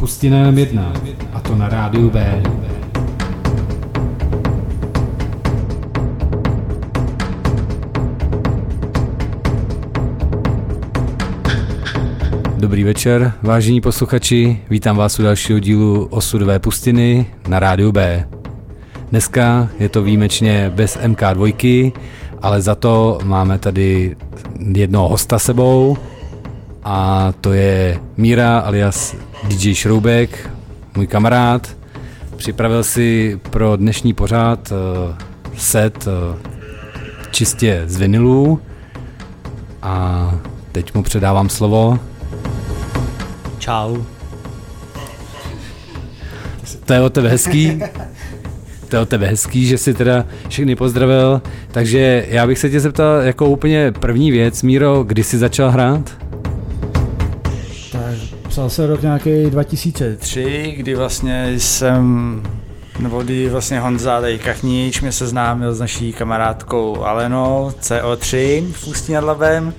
Pustina jenom jedna, a to na rádiu B. Dobrý večer, vážení posluchači, vítám vás u dalšího dílu Osudové pustiny na rádiu B. Dneska je to výjimečně bez MK2, ale za to máme tady jednoho hosta sebou a to je Míra alias DJ Šroubek, můj kamarád. Připravil si pro dnešní pořád uh, set uh, čistě z vinilů a teď mu předávám slovo. Čau. To je o tebe hezký. To je o tebe hezký, že si teda všechny pozdravil. Takže já bych se tě zeptal jako úplně první věc, Míro, kdy jsi začal hrát? Psal se rok nějaký 2003, kdy vlastně jsem nebo kdy vlastně Honza tady Kachníč mě seznámil s naší kamarádkou Alenou CO3 v Ústí nad Labem.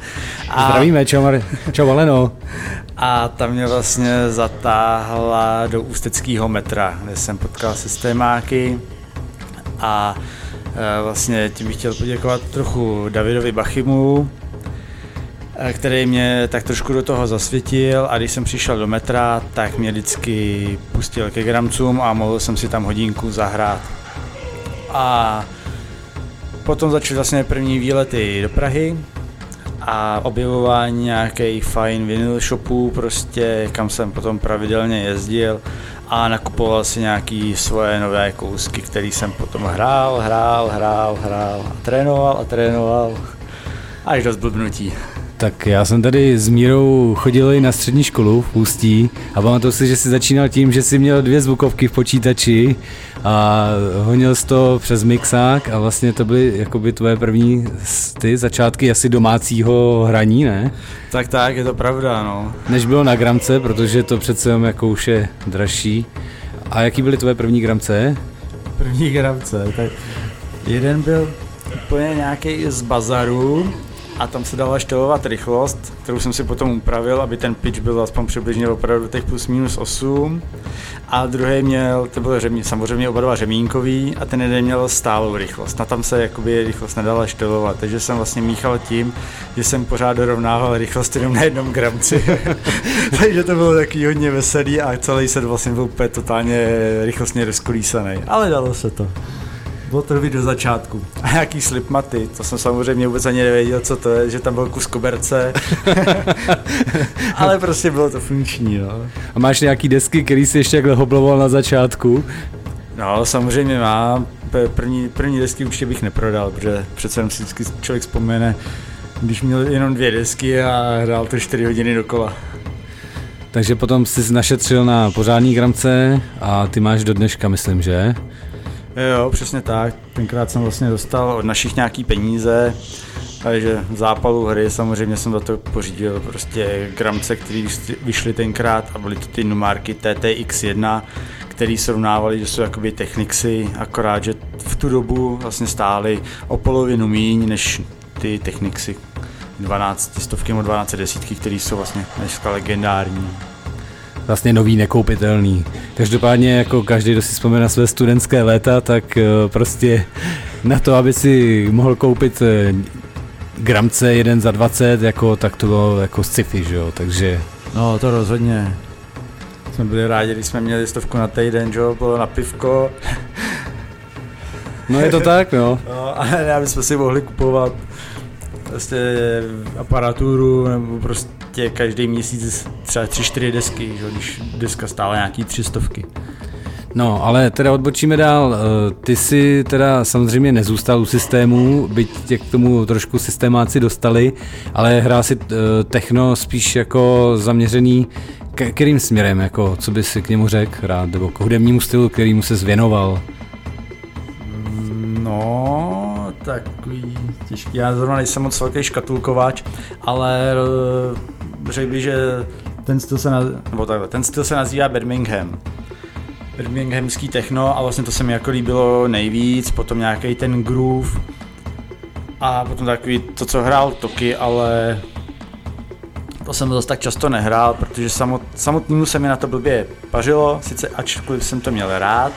A, Zdravíme, čau, Mar- čau Aleno. A tam mě vlastně zatáhla do ústeckého metra, kde jsem potkal systémáky a e, vlastně tím bych chtěl poděkovat trochu Davidovi Bachimu, který mě tak trošku do toho zasvětil a když jsem přišel do metra, tak mě vždycky pustil ke gramcům a mohl jsem si tam hodinku zahrát. A potom začaly vlastně první výlety do Prahy a objevování nějakých fajn vinyl shopů prostě, kam jsem potom pravidelně jezdil a nakupoval si nějaký svoje nové kousky, který jsem potom hrál, hrál, hrál, hrál a trénoval a trénoval až do zblbnutí. Tak já jsem tady s Mírou chodil i na střední školu v Ústí a pamatuju si, že jsi začínal tím, že jsi měl dvě zvukovky v počítači a honil jsi to přes mixák a vlastně to byly jakoby tvoje první ty začátky asi domácího hraní, ne? Tak tak, je to pravda, no. Než bylo na gramce, protože to přece jenom jako už je dražší. A jaký byly tvoje první gramce? První gramce, tak jeden byl úplně nějaký z bazaru, a tam se dala štelovat rychlost, kterou jsem si potom upravil, aby ten pitch byl aspoň přibližně opravdu těch plus minus 8. A druhý měl, to byl řemí, samozřejmě oba dva řemínkový a ten jeden měl stálou rychlost. Na tam se jakoby rychlost nedala štelovat, takže jsem vlastně míchal tím, že jsem pořád dorovnával rychlost jenom na jednom gramci. takže to bylo taky hodně veselý a celý set vlastně byl úplně totálně rychlostně rozkolísaný. Ale dalo se to. Bylo to do začátku. A nějaký slipmaty, to jsem samozřejmě vůbec ani nevěděl, co to je, že tam byl kus koberce. Ale prostě bylo to funkční, no. A máš nějaký desky, který jsi ještě takhle hobloval na začátku? No, samozřejmě mám. První, první desky určitě bych neprodal, protože přece jenom si vždycky člověk vzpomene, když měl jenom dvě desky a hrál to čtyři hodiny dokola. Takže potom jsi našetřil na pořádní gramce a ty máš do dneška, myslím, že? Jo, přesně tak. Tenkrát jsem vlastně dostal od našich nějaký peníze, takže v zápalu hry samozřejmě jsem za to pořídil prostě gramce, které vyšly tenkrát a byly to ty numárky TTX1, které srovnávali, že jsou jakoby Technicsy, akorát, že v tu dobu vlastně stály o polovinu míň než ty Technicsy 12 stovky nebo 12 desítky, které jsou vlastně dneska legendární vlastně nový, nekoupitelný. Každopádně jako každý, kdo si vzpomene na své studentské léta, tak eh, prostě na to, aby si mohl koupit eh, gramce jeden za 20, jako, tak to bylo jako sci-fi, že jo, takže... No to rozhodně. Jsme byli rádi, když jsme měli stovku na týden, že jo, bylo na pivko. No je to tak, no. no ale aby jsme si mohli kupovat prostě aparaturu nebo prostě prostě každý měsíc třeba 3-4 desky, že, když deska stála nějaký tři stovky. No, ale teda odbočíme dál. Eh, ty si teda samozřejmě nezůstal u systému, byť tě k tomu trošku systémáci dostali, ale hrál si eh, techno spíš jako zaměřený k- kterým směrem, jako co by si k němu řekl rád, nebo k hudebnímu stylu, kterýmu se zvěnoval? No, takový těžký. Já zrovna nejsem moc velký škatulkovač, ale eh, řekl bych, že ten styl se, naz... nebo takhle, ten styl se nazývá Birmingham. Birminghamský techno a vlastně to se mi jako líbilo nejvíc, potom nějaký ten groove a potom takový to, co hrál Toky, ale to jsem zase tak často nehrál, protože samot, samotnému se mi na to blbě pařilo, sice ačkoliv jsem to měl rád,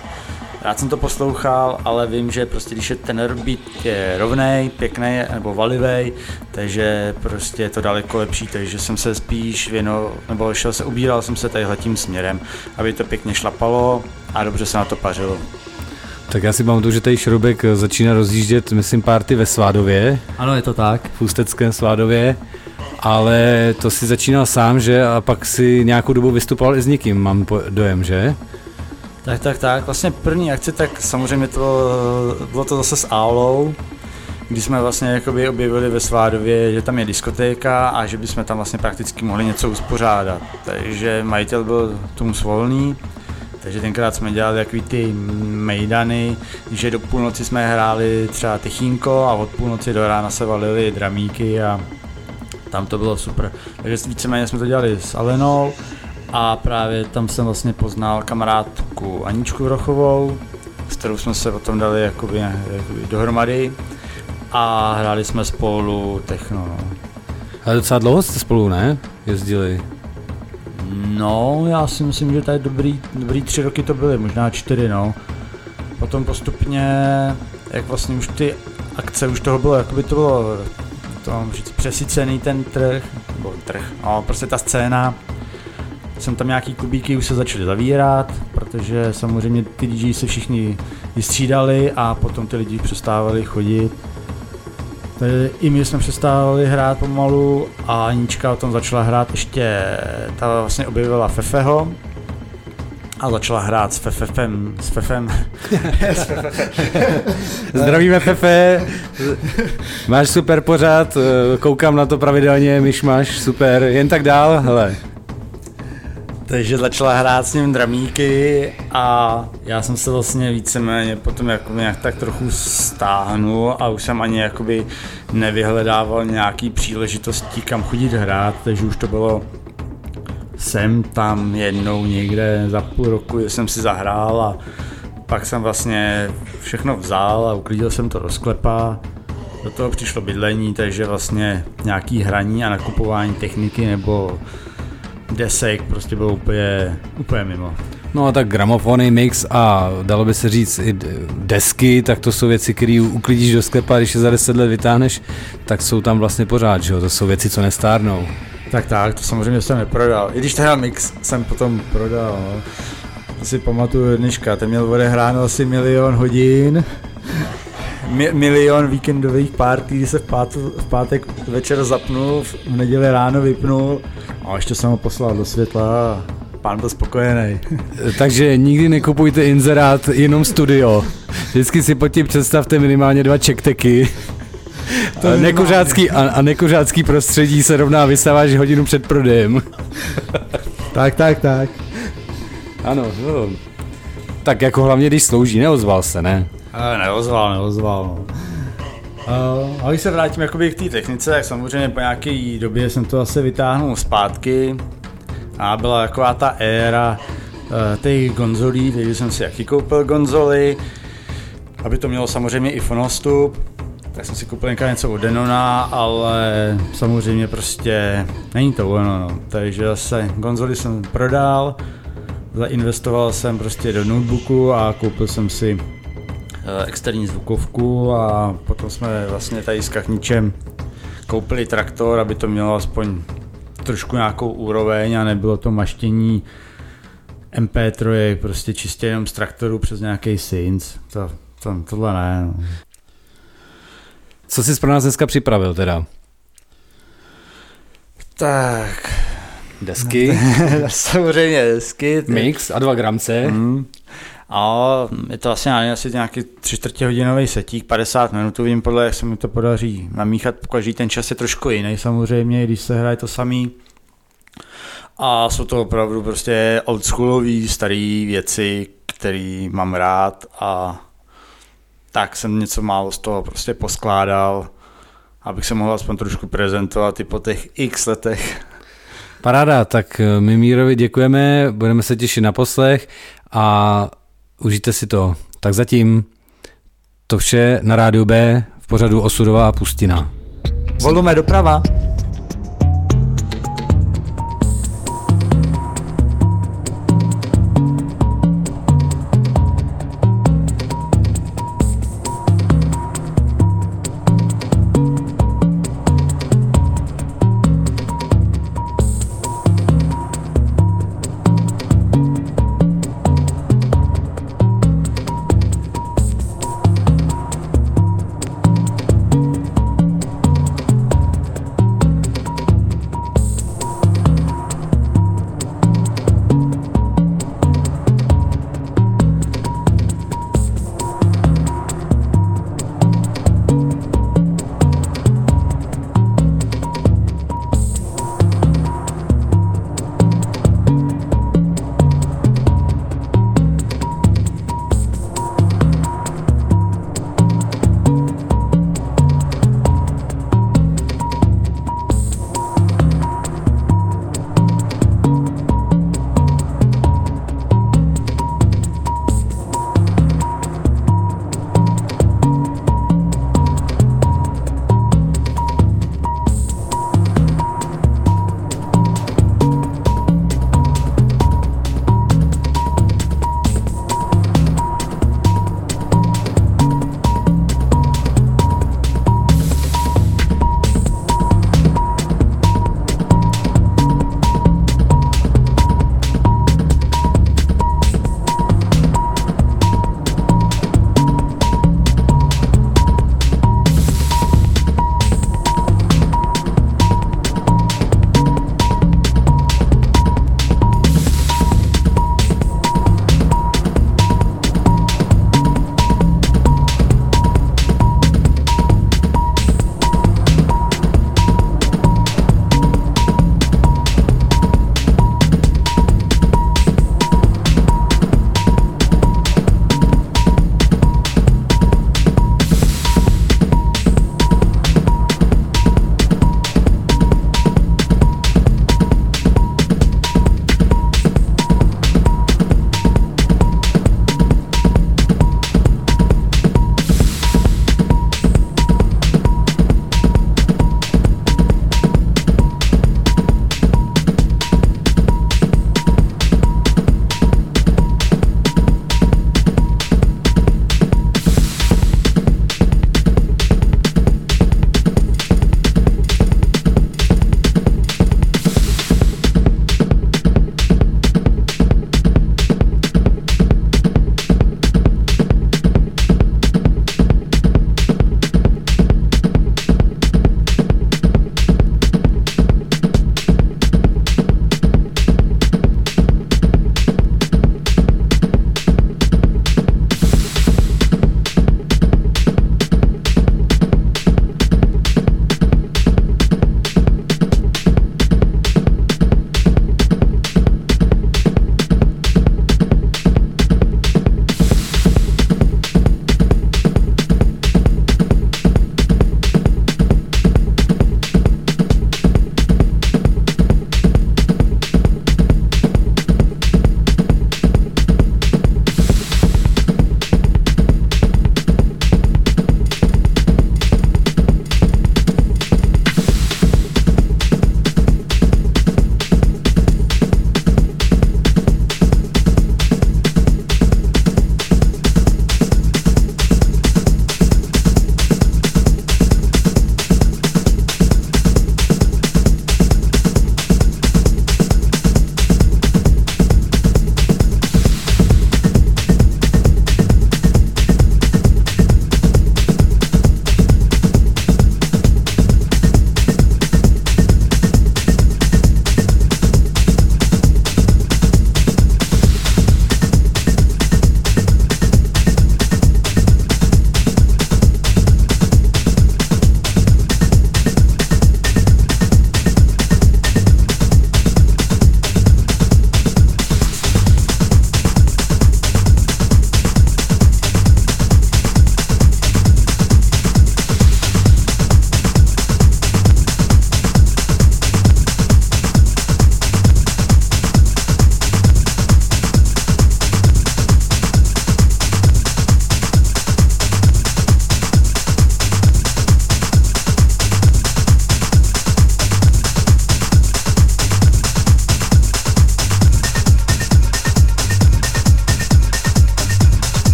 rád jsem to poslouchal, ale vím, že prostě když je ten beat je rovnej, pěkný nebo valivej, takže prostě je to daleko lepší, takže jsem se spíš věnoval, nebo šel se, ubíral jsem se tadyhle tím směrem, aby to pěkně šlapalo a dobře se na to pařilo. Tak já si pamatuju, že tady Šrobek začíná rozjíždět, myslím, párty ve Svádově. Ano, je to tak. V Ústeckém Svádově. Ale to si začínal sám, že? A pak si nějakou dobu vystupoval i s někým, mám dojem, že? Tak, tak, tak. Vlastně první akce, tak samozřejmě to bylo to zase s Aulou, kdy jsme vlastně jakoby objevili ve Svádově, že tam je diskotéka a že bychom tam vlastně prakticky mohli něco uspořádat. Takže majitel byl tomu svolný, takže tenkrát jsme dělali takový ty mejdany, že do půlnoci jsme hráli třeba Tychínko a od půlnoci do rána se valili dramíky a tam to bylo super. Takže víceméně jsme to dělali s Alenou a právě tam jsem vlastně poznal kamarádku Aničku Rochovou, s kterou jsme se potom dali jakoby, jakoby dohromady a hráli jsme spolu techno. No. Ale docela dlouho jste spolu, ne? Jezdili. No, já si myslím, že tady dobrý, dobrý tři roky to byly, možná čtyři, no. Potom postupně, jak vlastně už ty akce, už toho bylo, jakoby to bylo, to mám říct, přesycený ten trh, nebo trh, no, prostě ta scéna, jsem tam nějaký kubíky už se začaly zavírat, protože samozřejmě ty DJ se všichni vystřídali a potom ty lidi přestávali chodit. Tady I my jsme přestávali hrát pomalu a Anička o tom začala hrát ještě, ta vlastně objevila Fefeho, a začala hrát s Fefem, s Fefem. Zdravíme Fefe, máš super pořád, koukám na to pravidelně, myš máš super, jen tak dál, hele. Takže začala hrát s ním dramíky a já jsem se vlastně víceméně potom jako nějak tak trochu stáhnul a už jsem ani jakoby nevyhledával nějaký příležitosti kam chodit hrát, takže už to bylo sem tam jednou někde za půl roku, jsem si zahrál a pak jsem vlastně všechno vzal a uklidil jsem to do sklepa. Do toho přišlo bydlení, takže vlastně nějaký hraní a nakupování techniky nebo desek prostě bylo úplně, úplně mimo. No a tak gramofony, mix a dalo by se říct i desky, tak to jsou věci, které uklidíš do sklepa, když je za 10 let vytáhneš, tak jsou tam vlastně pořád, že jo? to jsou věci, co nestárnou. Tak tak, to samozřejmě jsem neprodal. I když teda mix jsem potom prodal. No. Si pamatuju dneška, ten měl odehráno asi milion hodin. Mi- milion víkendových party, kdy se v, pát- v pátek večer zapnul, v neděli ráno vypnul a ještě jsem ho poslal do světla a pán byl spokojený. Takže nikdy nekupujte inzerát, jenom studio. Vždycky si pod tím představte minimálně dva čekteky. To a, nekuřácký, a, a nekuřácký prostředí se rovná vysáváš hodinu před prodejem. tak, tak, tak. Ano, no. Tak jako hlavně, když slouží, neozval se, ne? A neozval, neozval. No. Uh, a když se vrátím jakoby k té technice, tak samozřejmě po nějaké době jsem to asi vytáhnul zpátky a byla taková ta éra uh, těch gonzolí, takže jsem si jaký koupil gonzoly, aby to mělo samozřejmě i fonostup, tak jsem si koupil něco od Denona, ale samozřejmě prostě není to ono, no. takže zase gonzoly jsem prodal, zainvestoval jsem prostě do notebooku a koupil jsem si Eh, externí zvukovku a potom jsme vlastně tady s Kachničem koupili traktor, aby to mělo aspoň trošku nějakou úroveň a nebylo to maštění MP3, prostě čistě jenom z traktoru přes nějaký synth. To, to, tohle ne. No. Co jsi pro nás dneska připravil teda? Tak. Desky. Samozřejmě desky. Ty. Mix a dva gramce. Mm. A je to vlastně asi nějaký tři čtvrtě hodinový setík, 50 minut, vím podle, jak se mi to podaří namíchat, každý ten čas je trošku jiný samozřejmě, když se hraje to samý. A jsou to opravdu prostě oldschoolové staré věci, které mám rád a tak jsem něco málo z toho prostě poskládal, abych se mohl aspoň trošku prezentovat i po těch x letech. Paráda, tak my Mírovi děkujeme, budeme se těšit na poslech a užijte si to. Tak zatím to vše na rádiu B v pořadu Osudová pustina. Volume doprava.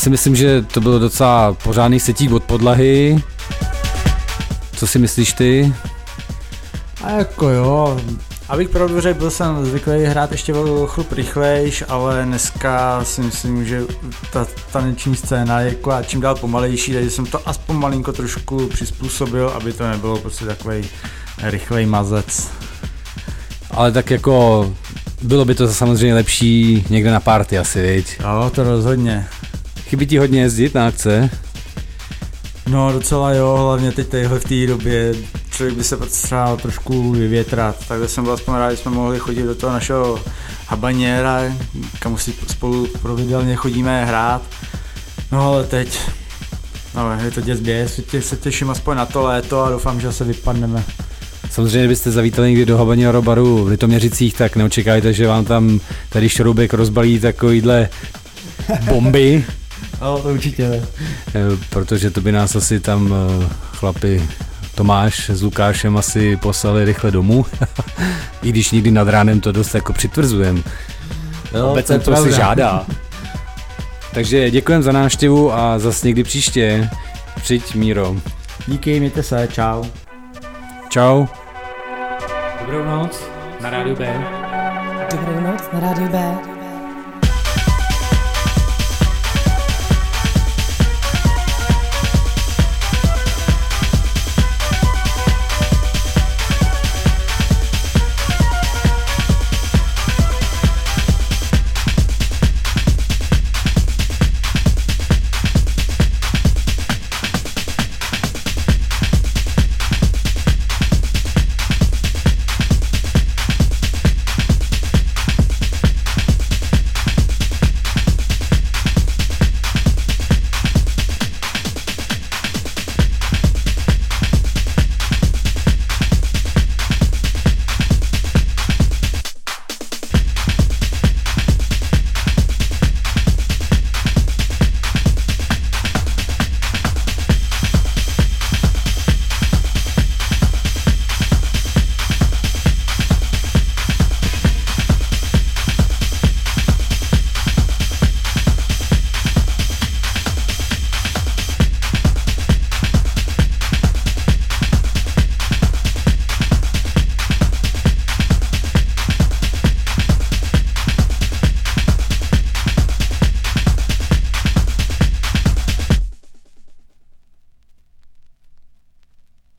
Si myslím, že to bylo docela pořádný setík od podlahy. Co si myslíš ty? A jako jo, abych pravdu řekl, byl jsem zvyklý hrát ještě o chlup rychlejš, ale dneska si myslím, že ta taneční scéna je jako čím dál pomalejší, takže jsem to aspoň malinko trošku přizpůsobil, aby to nebylo prostě takový rychlej mazec. Ale tak jako bylo by to samozřejmě lepší někde na party asi, viď? Jo, to rozhodně. Chybí ti hodně jezdit na akce? No docela jo, hlavně teď v té době člověk by se potřeboval trošku vyvětrat, takže jsem byl aspoň rád, že jsme mohli chodit do toho našeho habaněra, kam si spolu pravidelně chodíme hrát. No ale teď, no je to děs běs, se těším aspoň na to léto a doufám, že se vypadneme. Samozřejmě, kdybyste zavítali někdy do Habaněro baru v Litoměřicích, tak neočekajte, že vám tam tady Šroubek rozbalí takovýhle bomby. no, to určitě ne. Eh, protože to by nás asi tam eh, chlapi Tomáš s Lukášem asi poslali rychle domů, i když nikdy nad ránem to dost jako přitvrzujem. Jo, Obecně to, to si žádá. Takže děkujem za návštěvu a zase někdy příště. Přijď, Míro. Díky, mějte se, čau. Čau. Dobrou noc na rádiu B. Dobrou noc na rádiu B.